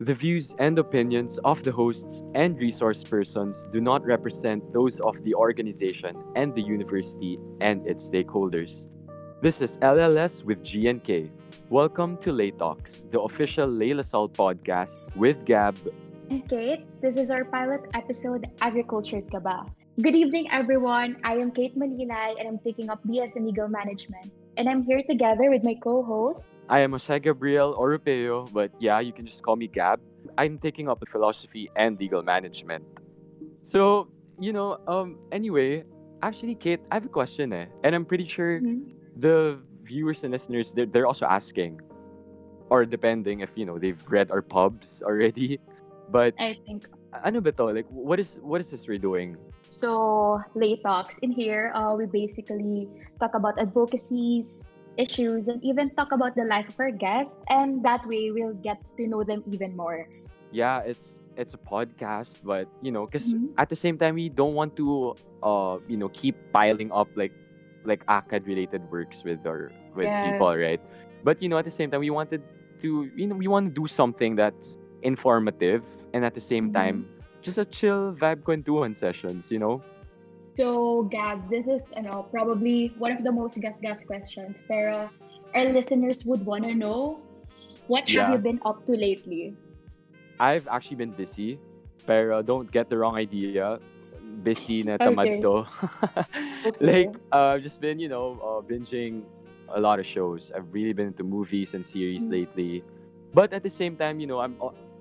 The views and opinions of the hosts and resource persons do not represent those of the organization and the university and its stakeholders. This is LLS with GNK. Welcome to Lay Talks, the official Lay Lasal podcast with Gab. And Kate, this is our pilot episode, AgriCULTURED ka ba? Good evening, everyone. I am Kate Malilay, and I'm taking up BS in Legal Management. And I'm here together with my co-host, I am Jose Gabriel Oropeo, but yeah, you can just call me Gab. I'm taking up philosophy and legal management. So, you know, um, anyway, actually, Kate, I have a question, eh? And I'm pretty sure Mhm. the viewers and listeners, they're, they're also asking, or depending if, you know, they've read our pubs already. But, I think. ano ba to? Like, what is, what is this we're doing? So, Lay Talks. In here, uh, we basically talk about advocacies, issues, and even talk about the life of our guests. And that way, we'll get to know them even more. yeah it's it's a podcast but you know because Mhm. at the same time we don't want to uh you know keep piling up like like acad related works with our with people right but you know at the same time we wanted to you know we want to do something that's informative and at the same Mhm. time just a chill vibe going to kwentuhan sessions you know So, Gab, this is you know, probably one of the most gas-gas questions. Pero our listeners would want to know, what Yeah. have you been up to lately? I've actually been busy pero don't get the wrong idea busy na Okay. to Okay. like uh, I've just been you know uh, binging a lot of shows. I've really been into movies and series Mm. lately, but at the same time, you know, I'm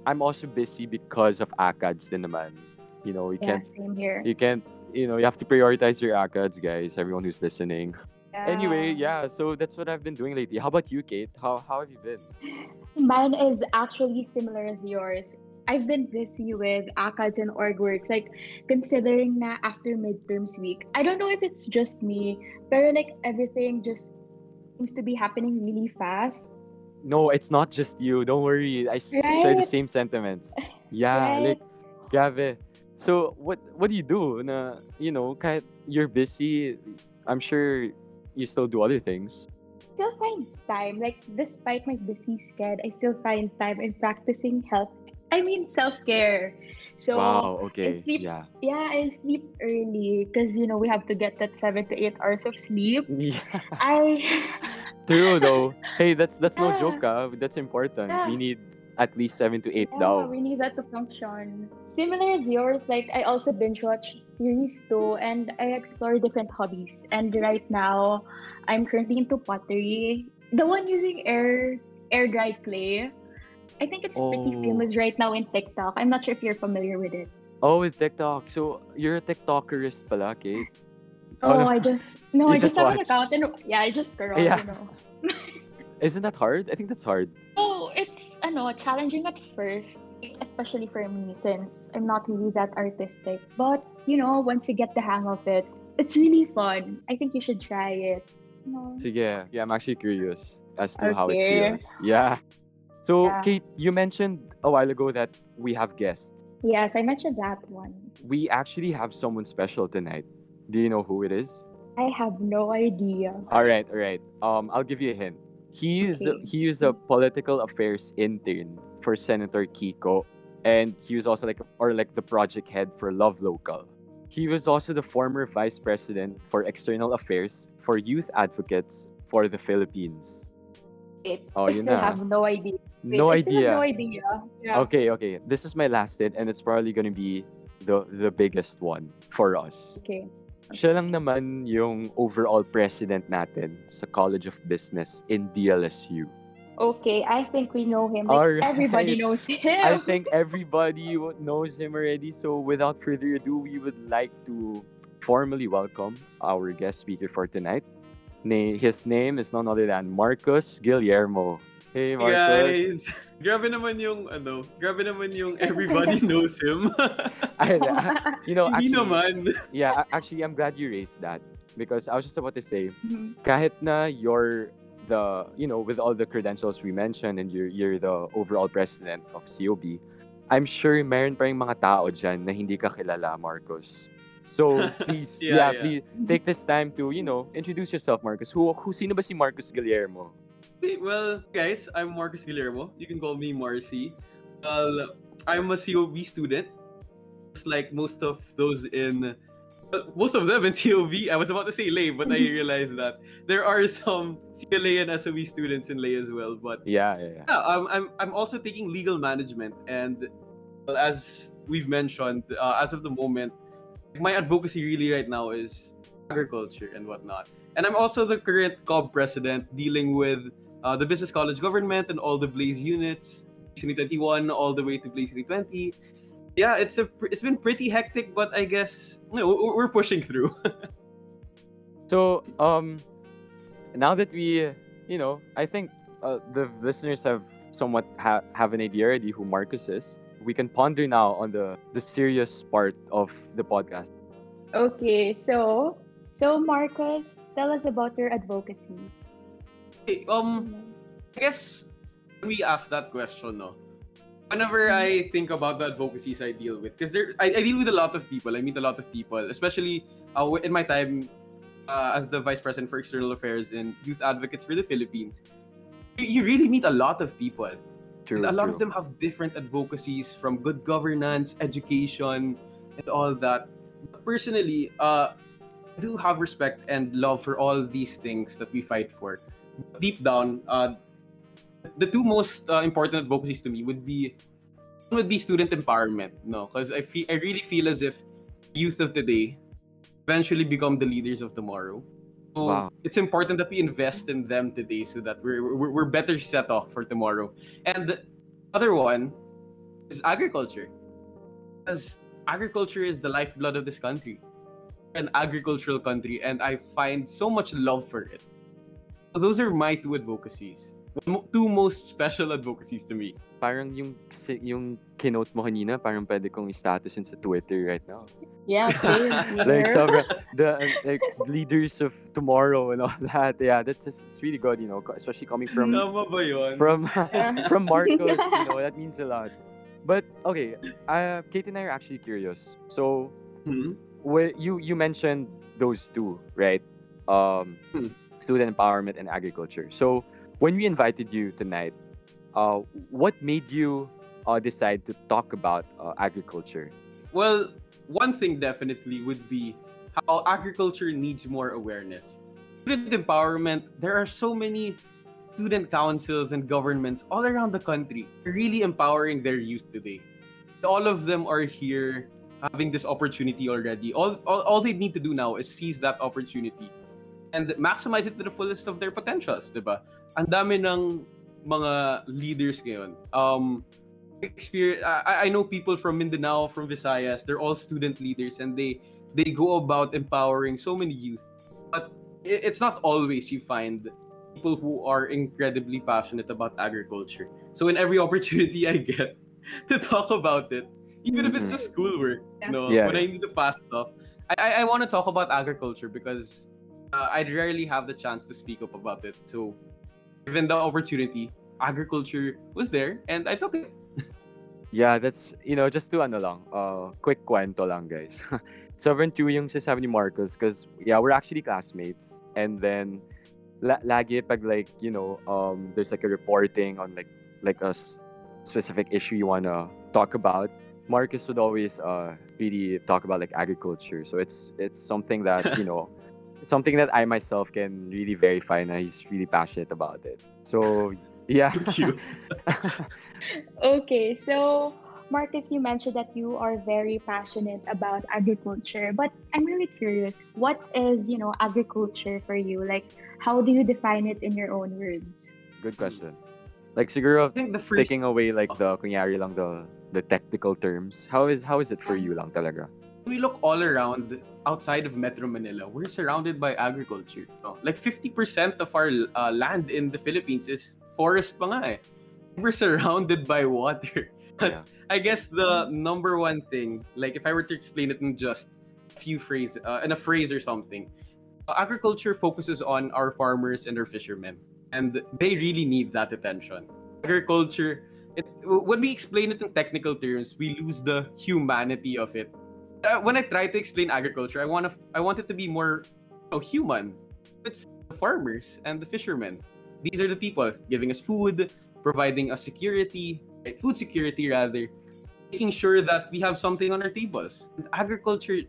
I'm also busy because of ACADS din naman. You know, you Yeah, can't same here. you can't you know you have to prioritize your ACADS, guys. Everyone who's listening. Anyway, yeah. So that's what I've been doing lately. How about you, Kate? How how have you been? Mine is actually similar as yours. I've been busy with ACADS and org works, like considering na after midterms week. I don't know if it's just me, but like everything just seems to be happening really fast. No, it's not just you. Don't worry. I s- share the same sentiments. Yeah, Right? like grabe. So what what do you do? Na you know, kahit you're busy, I'm sure you still do other things. Still find time, like despite my busy schedule, I still find time in practicing health. I mean self care. So wow. Okay. sleep- Yeah. yeah, I sleep early because you know we have to get that seven to eight hours of sleep. Yeah. I True though. Hey, that's that's no joke. Ah. That's important. Yeah. We need at least seven to eight Yeah, daw. we need that to function. Similar as yours, like I also binge watch series too, and I explore different hobbies. And right now, I'm currently into pottery. The one using air air dry clay. I think it's pretty Oh. famous right now in TikTok. I'm not sure if you're familiar with it. Oh, with TikTok. So you're a TikTokerist pala, Kate. Oh, no. I just no, I just, just have an account and yeah, I just scroll. Yeah. You know. Isn't that hard? I think that's hard. Oh, it's ano, challenging at first, especially for me since I'm not really that artistic. But, you know, once you get the hang of it, it's really fun. I think you should try it. No. So yeah, yeah, I'm actually curious as to how it feels. Yeah. So Yeah. Kate, you mentioned a while ago that we have guests. Yes, I mentioned that one. We actually have someone special tonight. Do you know who it is? I have no idea. All right, all right. Um, I'll give you a hint. He is Okay. he is a political affairs intern for Senator Kiko, and he was also like or like the project head for Love Local. He was also the former vice president for external affairs for youth advocates for the Philippines. Wait, Oh, I yun still na. have no idea. Wait, no I idea. no idea. Yeah. Okay, okay. This is my last hit, and it's probably gonna be the the biggest one for us. Okay. Siya lang naman yung overall president natin sa College of Business in DLSU. Okay, I think we know him. Like, Alright. everybody knows him. I think everybody knows him already. So without further ado, we would like to formally welcome our guest speaker for tonight. His name is none other than Marcus Guillermo. Hey, Marcus. guys! Grabe naman yung ano, grabe naman yung everybody knows him. Ay, you know, Hindi actually, naman. yeah, actually, I'm glad you raised that because I was just about to say, Mhm. kahit na you're the, you know, with all the credentials we mentioned and you're, you're the overall president of COB, I'm sure meron pa rin mga tao dyan na hindi ka kilala, Marcos. So, please, yeah, Yeah, yeah. please take this time to, you know, introduce yourself, Marcos. Who, who sino ba si Marcos Guillermo? Well, guys, I'm Marcus Guillermo. You can call me Marcy. Well, I'm a COB student. Just like most of those in most of them in COB. I was about to say lay, but I realized that there are some CLA and SOB students in lay as well. But Yeah, yeah, yeah. yeah, um, I'm I'm also taking legal management, and well, as we've mentioned, uh, as of the moment, my advocacy really right now is agriculture and whatnot. And I'm also the current COB president, dealing with uh, the business college government and all the Blaze units, Blaze 21 all the way to Blaze 20. Yeah, it's a it's been pretty hectic, but I guess you know, we're we're pushing through. So, um, now that we, you know, I think uh, the listeners have somewhat ha- have an idea already who Marcus is. We can ponder now on the the serious part of the podcast. Okay, so so Marcus, tell us about your advocacy. Okay, um, I guess when we ask that question, no, whenever I think about the advocacies I deal with, because there, I, I deal with a lot of people. I meet a lot of people, especially uh, in my time uh, as the vice president for external affairs and youth advocates for the Philippines. You, you really meet a lot of people. True. And a lot true. of them have different advocacies from good governance, education, and all that. Personally, uh, I do have respect and love for all these things that we fight for. Deep down, uh, the two most uh, important advocacies to me would be would be student empowerment. No, because I feel I really feel as if youth of today eventually become the leaders of tomorrow. So Wow. it's important that we invest in them today so that we're, we're, we're better set off for tomorrow. And the other one is agriculture. Because agriculture is the lifeblood of this country. An agricultural country, and I find so much love for it. So those are my two advocacies. Two most special advocacies to me. Parang yung yung keynote mo kanina, parang pwede kong status yun sa Twitter right now. Yeah, same Like sobra, the like leaders of tomorrow and all that. Yeah, that's just, it's really good, you know, especially coming from Tama ba yun? from from Marcus, you know, that means a lot. But okay, uh, Kate and I are actually curious. So, Hmm? wh- you you mentioned those two, right? Um, Hmm. Student empowerment and agriculture. So, when we invited you tonight, uh, what made you uh, decide to talk about uh, agriculture? Well, one thing definitely would be how agriculture needs more awareness. Student empowerment, there are so many student councils and governments all around the country really empowering their youth today. All of them are here having this opportunity already. All, all, all they need to do now is seize that opportunity and maximize it to the fullest of their potentials, di ba? Ang dami ng mga leaders ngayon. Um, experience I, I know people from Mindanao, from Visayas, they're all student leaders and they they go about empowering so many youth. But it's not always you find people who are incredibly passionate about agriculture. So in every opportunity I get to talk about it, even if it's Mhm. just schoolwork, you know, Yeah. when I need to pass stuff, I I, I want to talk about agriculture because uh, I rarely have the chance to speak up about it. So given the opportunity, agriculture was there and I took it. Yeah, that's, you know, just to ano lang, uh, quick kwento lang, guys. Sobrang true yung sinasabi ni Marcus because, yeah, we're actually classmates. And then, la- lagi pag like, you know, um, there's like a reporting on like, like a s- specific issue you want to talk about, Marcus would always uh, really talk about like agriculture. So it's it's something that, you know, something that I myself can really verify na he's really passionate about it. So, yeah. Thank you. Okay, so Marcus, you mentioned that you are very passionate about agriculture, but I'm really curious, what is, you know, agriculture for you? Like, how do you define it in your own words? Good question. Like siguro I think the first taking away like oh. the kunyari lang the the technical terms. How is how is it for you lang talaga? We look all around outside of Metro Manila, we're surrounded by agriculture. no? Like 50% of our uh, land in the Philippines is forest pa nga eh. We're surrounded by water. Yeah. I guess the number one thing, like if I were to explain it in just a few phrases, uh, in a phrase or something, uh, agriculture focuses on our farmers and our fishermen, and they really need that attention. Agriculture, it, when we explain it in technical terms, we lose the humanity of it. Uh, when I try to explain agriculture, I want to, I want it to be more know, human. It's the farmers and the fishermen. These are the people giving us food, providing us security, right? food security rather, making sure that we have something on our tables. And agriculture,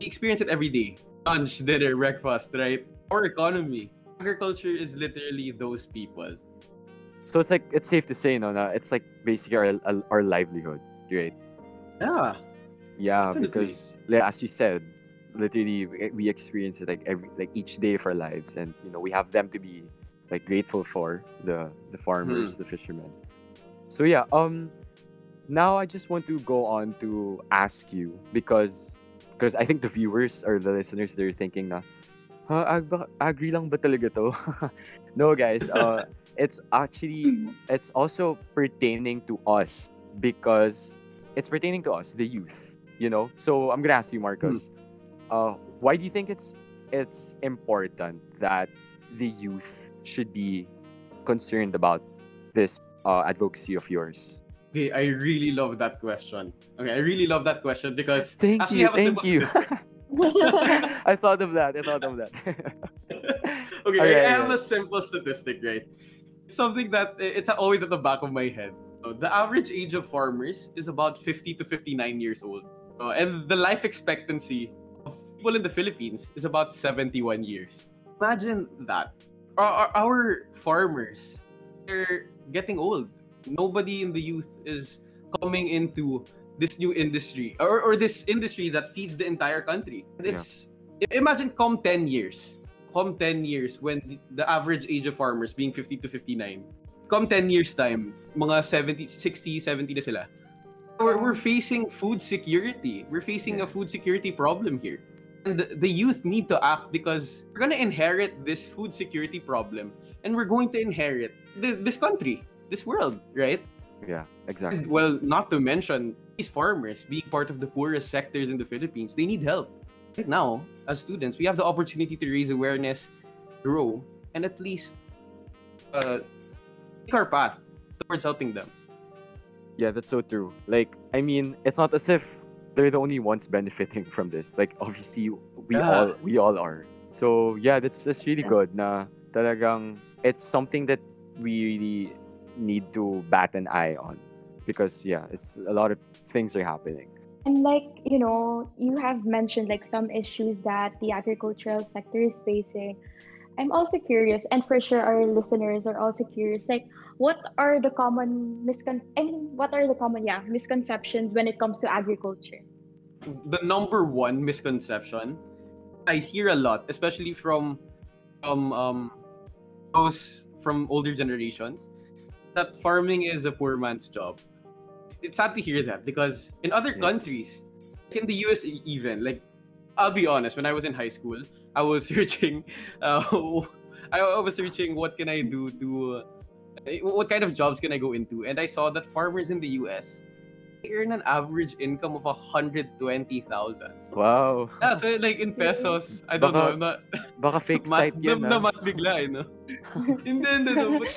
we experience it every day. Lunch, dinner, breakfast, right? Our economy. Agriculture is literally those people. So it's like it's safe to say, no, no, it's like basically our our, our livelihood, right? Yeah. Yeah, because like, as you said, literally we, we experience it like every like each day of our lives, and you know we have them to be like grateful for the the farmers, the fishermen. So yeah, um, now I just want to go on to ask you because because I think the viewers or the listeners they're thinking na, huh, ag agri lang ba talaga to? no, guys, uh, it's actually it's also pertaining to us because it's pertaining to us, the youth. You know, so I'm gonna ask you, Marcus. Uh, why do you think it's it's important that the youth should be concerned about this uh, advocacy of yours? Okay, I really love that question. Okay, I really love that question because Thank actually you, I have a thank simple you. statistic. I thought of that. I thought of that. okay, Okay, I have okay. a simple statistic, right? Something that it's always at the back of my head. The average age of farmers is about 50 to 59 years old. Uh, and the life expectancy of people in the Philippines is about 71 years. Imagine that. Our, our, farmers, they're getting old. Nobody in the youth is coming into this new industry or, or this industry that feeds the entire country. And Yeah. It's imagine come 10 years. Come 10 years when the, the average age of farmers being 50 to 59. Come 10 years time, mga 70, 60, 70 na sila. We're, we're facing food security. We're facing a food security problem here. And the, the youth need to act because we're going to inherit this food security problem and we're going to inherit th- this country, this world, right? yeah, exactly. And well, not to mention these farmers being part of the poorest sectors in the Philippines, they need help. Right now, as students, we have the opportunity to raise awareness, grow, and at least uh, take our path towards helping them. Yeah, that's so true. Like, I mean, it's not as if they're the only ones benefiting from this. Like, obviously, we Yeah. all we all are. So yeah, that's that's really good. Na talagang it's something that we really need to bat an eye on because yeah, it's a lot of things are happening. And like, you know, you have mentioned like some issues that the agricultural sector is facing. I'm also curious, and for sure our listeners are also curious, like what are the common miscon I mean, what are the common yeah, misconceptions when it comes to agriculture? The number one misconception I hear a lot, especially from from um, those from older generations, that farming is a poor man's job. It's, it's sad to hear that because in other Yeah. countries, like in the US even, like I'll be honest, when I was in high school, I was searching, uh, I was searching what can I do to, uh, what kind of jobs can I go into, and I saw that farmers in the US earn an average income of hundred twenty thousand. Wow. Yeah, so like in pesos, I don't know, I'm not Baka fake ma- site yan. na, ah. na bigla, eh, no? hindi, hindi, no. But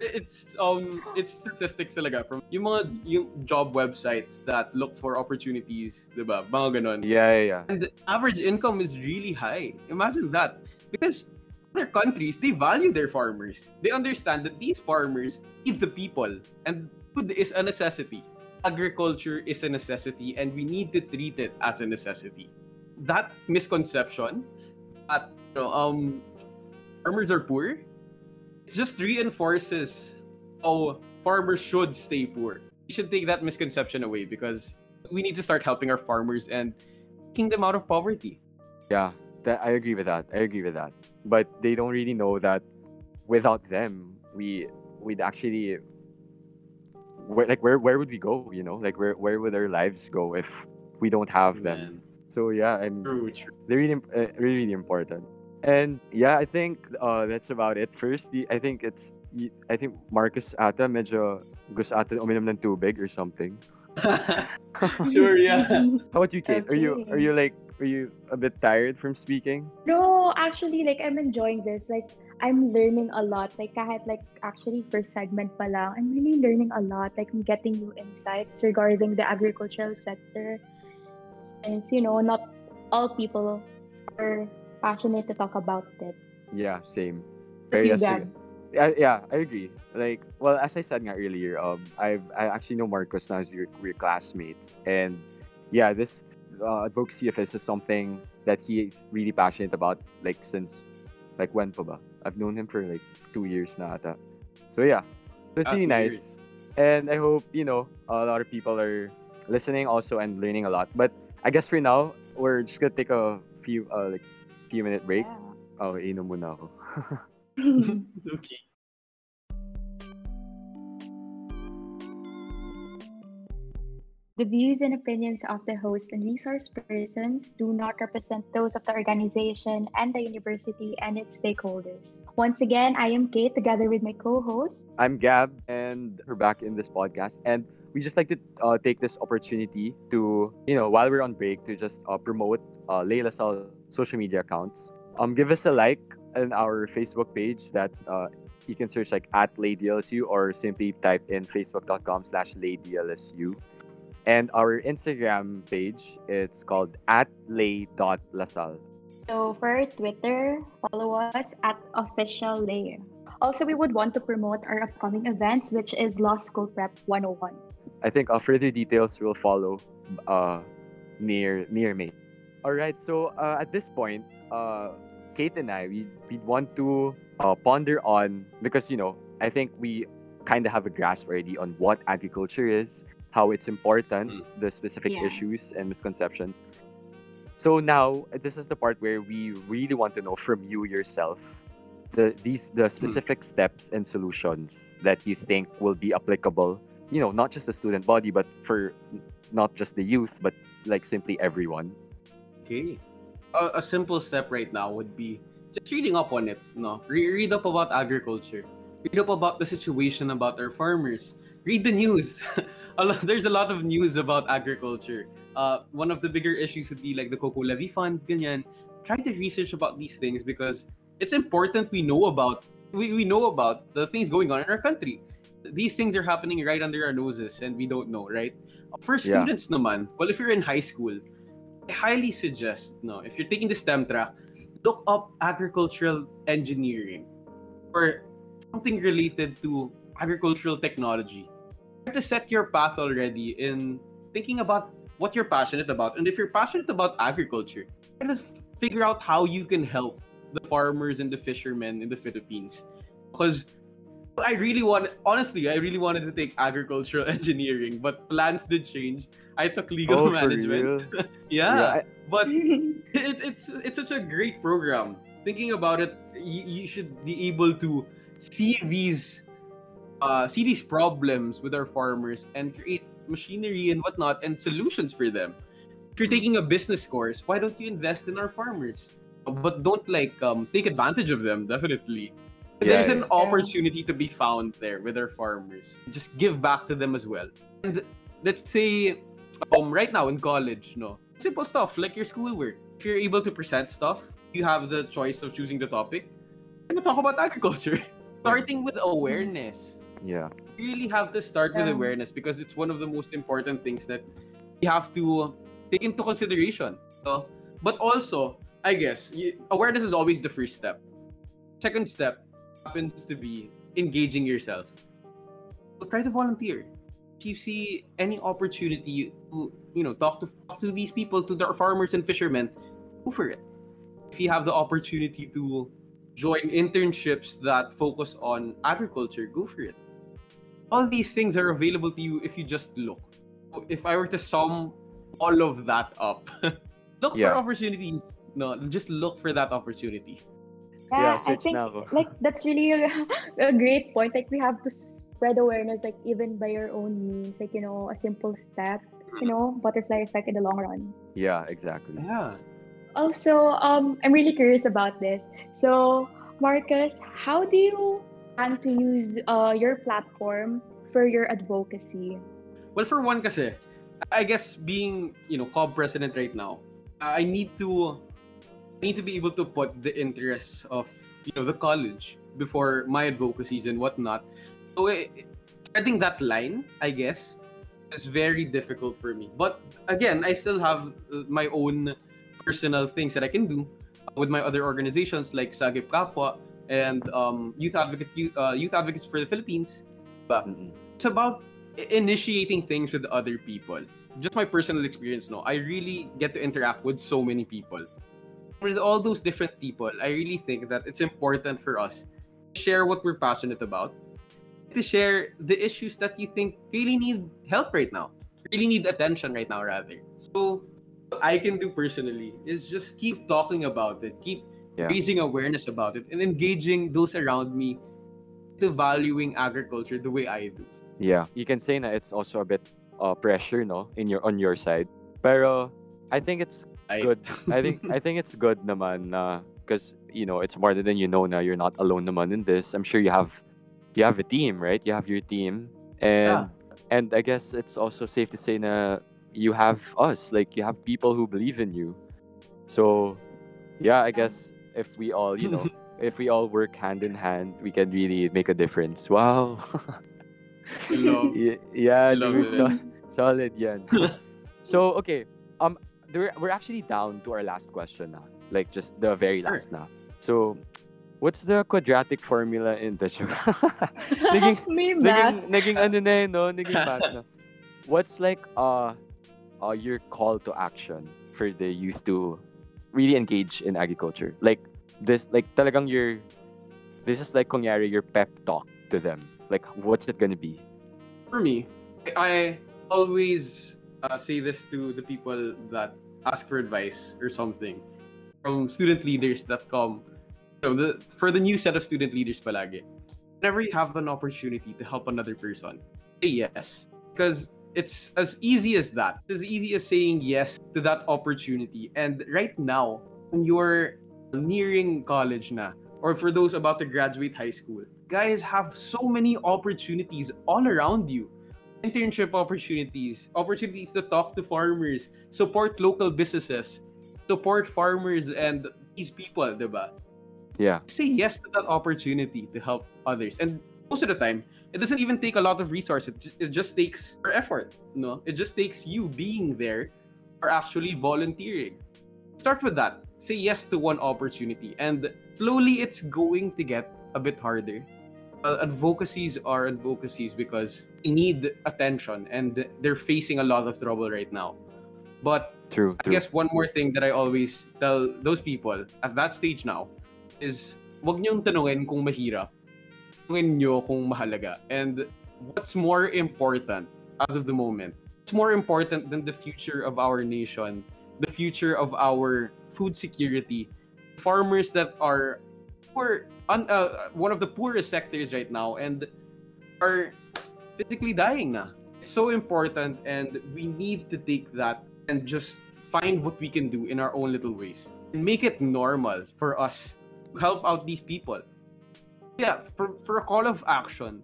it's, um, it's statistics talaga from yung mga yung job websites that look for opportunities, di ba? Mga ganon. Yeah, yeah, yeah. And the average income is really high. Imagine that. Because other countries, they value their farmers. They understand that these farmers feed the people. And food is a necessity. Agriculture is a necessity and we need to treat it as a necessity. That misconception that you know, um, farmers are poor, it just reinforces how farmers should stay poor. We should take that misconception away because we need to start helping our farmers and taking them out of poverty. Yeah, that I agree with that. I agree with that. But they don't really know that without them, we we'd actually where, like where where would we go? You know, like where where would our lives go if we don't have them? Man. So yeah, and True, true. they're really uh, really really important. And yeah, I think uh, that's about it. First, the, I think it's i think Marcus ata medyo gusto ata uminom ng tubig or something. sure, yeah. How about you, Kate? Are you are you like are you a bit tired from speaking? No, actually, like I'm enjoying this. Like I'm learning a lot. Like kahit like actually first segment pa lang, I'm really learning a lot. Like I'm getting new insights regarding the agricultural sector. Since you know, not all people are passionate to talk about it. Yeah, same. Very. Yeah, yeah, I agree. Like, well, as I said nga earlier, um, I've I actually know Marcus now as we're, we're classmates, and yeah, this uh, advocacy of his is something that he is really passionate about. Like since, like when pa ba? I've known him for like two years na ata. So yeah, so it's Ah, really nice, years. and I hope you know a lot of people are listening also and learning a lot. But I guess for now, we're just gonna take a few uh like few minute break. Oh, inom muna ako. okay. The views and opinions of the host and resource persons do not represent those of the organization and the university and its stakeholders. Once again, I am Kate together with my co host. I'm Gab, and we're back in this podcast. And we just like to uh, take this opportunity to, you know, while we're on break, to just uh, promote uh, Leila Sal social media accounts. Um, give us a like on our Facebook page. That's uh, you can search like at LadyLSU or simply type in facebook.com slash LadyLSU. And our Instagram page, it's called at lay.lasal. So for our Twitter, follow us at official layer. Also, we would want to promote our upcoming events, which is Law School Prep 101. I think uh, further details will follow uh, near near me. All right. So uh, at this point, uh, Kate and I we we want to uh, ponder on because you know I think we kind of have a grasp already on what agriculture is, how it's important, Mm. the specific Yes. issues and misconceptions. So now this is the part where we really want to know from you yourself the these the specific steps and solutions that you think will be applicable you know not just the student body but for not just the youth but like simply everyone Okay. A, a simple step right now would be just reading up on it. No, Re- read up about agriculture. Read up about the situation about our farmers. Read the news. a lot, there's a lot of news about agriculture. Uh, one of the bigger issues would be like the Coco Levy Fund. Ganyan. Try to research about these things because it's important we know about we, we know about the things going on in our country. These things are happening right under our noses and we don't know, right? For Yeah. students naman, well if you're in high school, I highly suggest, no, if you're taking the STEM track, look up agricultural engineering or something related to agricultural technology. To set your path already in thinking about what you're passionate about. And if you're passionate about agriculture, try to figure out how you can help the farmers and the fishermen in the Philippines. Because I really want, honestly, I really wanted to take agricultural engineering, but plans did change. I took legal Oh, management. yeah, I- but it, it's it's such a great program. Thinking about it, you, you should be able to see these uh, see these problems with our farmers and create machinery and whatnot and solutions for them. If you're taking a business course, why don't you invest in our farmers? But don't like um, take advantage of them. Definitely, Yeah, there's yeah. an opportunity to be found there with our farmers. Just give back to them as well. And let's say, um, right now in college, no, simple stuff like your schoolwork. If you're able to present stuff, you have the choice of choosing the topic. And talk about agriculture. Starting with awareness. Yeah You really have to start with awareness because it's one of the most important things that you have to take into consideration. So, but also, I guess, you, awareness is always the first step. Second step happens to be engaging yourself. So try to volunteer. If you see any opportunity to, you know, talk to talk to these people, to the farmers and fishermen, go for it. If you have the opportunity to join internships that focus on agriculture, go for it. All these things are available to you if you just look. If I were to sum all of that up, look Yeah. for opportunities. No, just look for that opportunity. yeah I think na like that's really a, a great point. Like we have to spread awareness, like even by your own means. Like you know, a simple step. You know, butterfly effect in the long run. yeah exactly Yeah. Also, um, I'm really curious about this. So, Marcus, how do you plan to use uh, your platform for your advocacy? Well, for one kasi, I guess being, you know, COB president right now, I need to I need to be able to put the interests of, you know, the college before my advocacies and whatnot. So, eh, treading that line, I guess, is very difficult for me. But again, I still have uh, my own personal things that I can do with my other organizations like Sagip Kapwa and um, youth advocate youth, uh, youth advocates for the Philippines. But Mm-mm. it's about initiating things with other people. Just my personal experience, no. I really get to interact with so many people. With all those different people, I really think that it's important for us to share what we're passionate about, to share the issues that you think really need help right now, really need attention right now, rather. So, what I can do personally is just keep talking about it, keep Yeah. raising awareness about it, and engaging those around me to valuing agriculture the way I do. Yeah, you can say that it's also a bit uh, pressure, no, in your on your side. Pero I think it's I, good. I think I think it's good naman na because you know it's more than you know now you're not alone naman in this. I'm sure you have you have a team, right? You have your team, and and I guess it's also safe to say na you have us, like you have people who believe in you. So yeah, I guess if we all you know if we all work hand in hand, we can really make a difference. Wow. Hello. Yeah, love dude, it. so- solid yan. so okay, um, there, we're actually down to our last question now, like just the very Sure. last now. So, what's the quadratic formula in the show? naging, May naging, naging ano na yun, no? Naging math na. What's like uh, uh, your call to action for the youth to really engage in agriculture? Like this, like talagang your, this is like kunyari your pep talk to them. Like, what's it gonna be? for me, I always uh, say this to the people that ask for advice or something from student leaders that come. You know, the for the new set of student leaders, palagi. Whenever you have an opportunity to help another person, say yes, because it's as easy as that. It's as easy as saying yes to that opportunity. And right now, when you're nearing college na, or for those about to graduate high school, guys have so many opportunities all around you. Internship opportunities, opportunities to talk to farmers, support local businesses, support farmers and these people, diba? Yeah. Say yes to that opportunity to help others. And most of the time, it doesn't even take a lot of resources. It, it just takes your effort, no? It just takes you being there or actually volunteering. Start with that. Say yes to one opportunity and slowly it's going to get a bit harder. Uh, advocacies are advocacies because they need attention and they're facing a lot of trouble right now. But True, I true. guess one more thing that I always tell those people at that stage now is wag niyong tanungin kung mahirap. Tanungin niyo kung mahalaga. And what's more important as of the moment? What's more important than the future of our nation, the future of our food security, farmers that are poor, un, uh, one of the poorest sectors right now and are physically dying na. It's so important and we need to take that and just find what we can do in our own little ways and make it normal for us to help out these people. Yeah, for, for a call of action,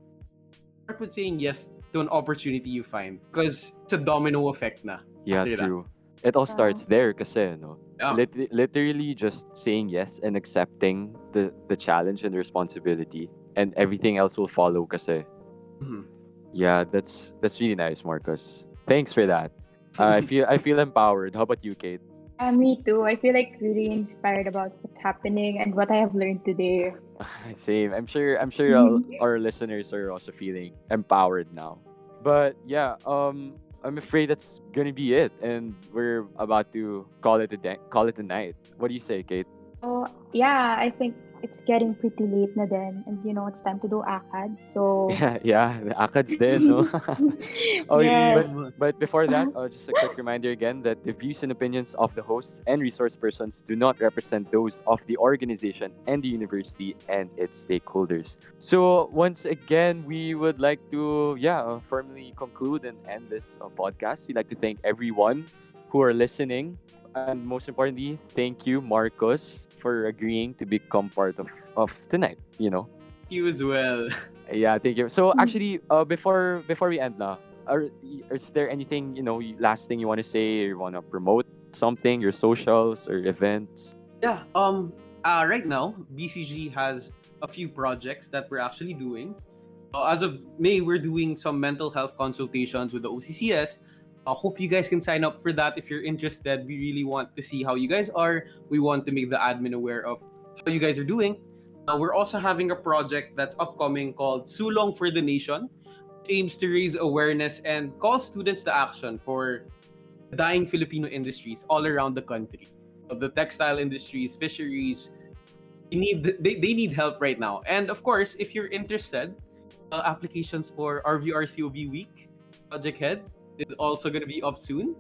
start with saying yes to an opportunity you find because it's a domino effect na. Yeah, after that. true. It all starts there kasi, no? Yeah. Lit- literally just saying yes and accepting the, the challenge and the responsibility and everything else will follow kasi. Mhm. Yeah, that's that's really nice, Marcus. Thanks for that. Uh, I feel I feel empowered. How about you, Kate? Uh, me too. I feel like really inspired about what's happening and what I have learned today. Same. I'm sure I'm sure our, our listeners are also feeling empowered now. But yeah, um I'm afraid that's gonna be it, and we're about to call it a day, call it a night. What do you say, Kate? So, yeah, I think it's getting pretty late na. And, you know, it's time to do ACAD. So, yeah, yeah, the ACADS din, no? Oh, yes. but, but before that, uh, just a quick reminder again that the views and opinions of the hosts and resource persons do not represent those of the organization and the university and its stakeholders. So, once again, we would like to, yeah, uh, formally conclude and end this uh, podcast. We'd like to thank everyone who are listening. And most importantly, thank you, Marcus, for agreeing to become part of, of tonight, you know? You as well. Yeah, thank you. So Mm. actually, uh, before before we end na, are, is there anything you know, last thing you want to say? Or you want to promote something, your socials or events? Yeah. Um. Uh, right now, BCG has a few projects that we're actually doing. Uh, as of May, we're doing some mental health consultations with the OCCS. I hope you guys can sign up for that if you're interested. We really want to see how you guys are. We want to make the admin aware of how you guys are doing. Uh, we're also having a project that's upcoming called Sulong for the Nation, which aims to raise awareness and call students to action for dying Filipino industries all around the country. Of the textile industries, fisheries, they need they, they need help right now. And of course, if you're interested, uh, applications for RVRCOB Week Project Head is also going to be up soon.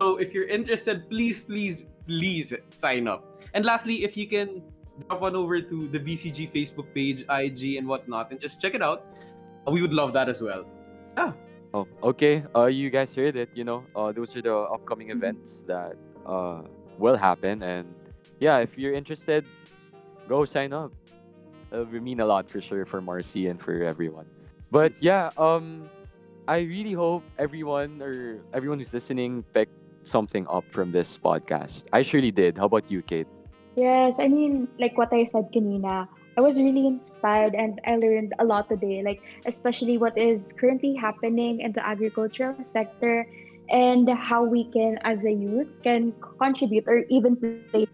So if you're interested, please, please, please sign up. And lastly, if you can drop on over to the BCG Facebook page, IG, and whatnot, and just check it out, uh, we would love that as well. Yeah. Oh, okay. Uh, you guys heard it. You know, uh, those are the upcoming Mhm. events that uh will happen, and yeah, if you're interested, go sign up. It will mean a lot for sure for Marcy and for everyone. But yeah, um, I really hope everyone or everyone who's listening picked something up from this podcast. I surely did. How about you, Kate? Yes, I mean, like what I said kanina, I was really inspired and I learned a lot today, like especially what is currently happening in the agricultural sector and how we can, as a youth, can contribute or even play.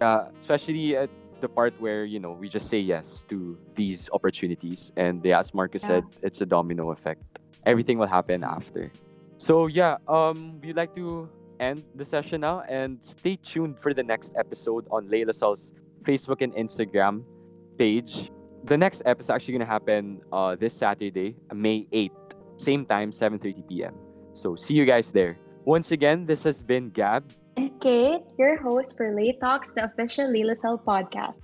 uh, especially at the part where you know we just say yes to these opportunities. And they, as marcus Yeah. said it's a domino effect. Everything will happen after. So yeah um we'd like to end the session now. And stay tuned for the next episode on Layla Sal's facebook and instagram page. The next episode is actually going to happen uh this saturday may 8th same time 7.30 p.m so see you guys there. Once again this has been gab And Kate, your host for Lay Talks, the official Lila Cell podcast.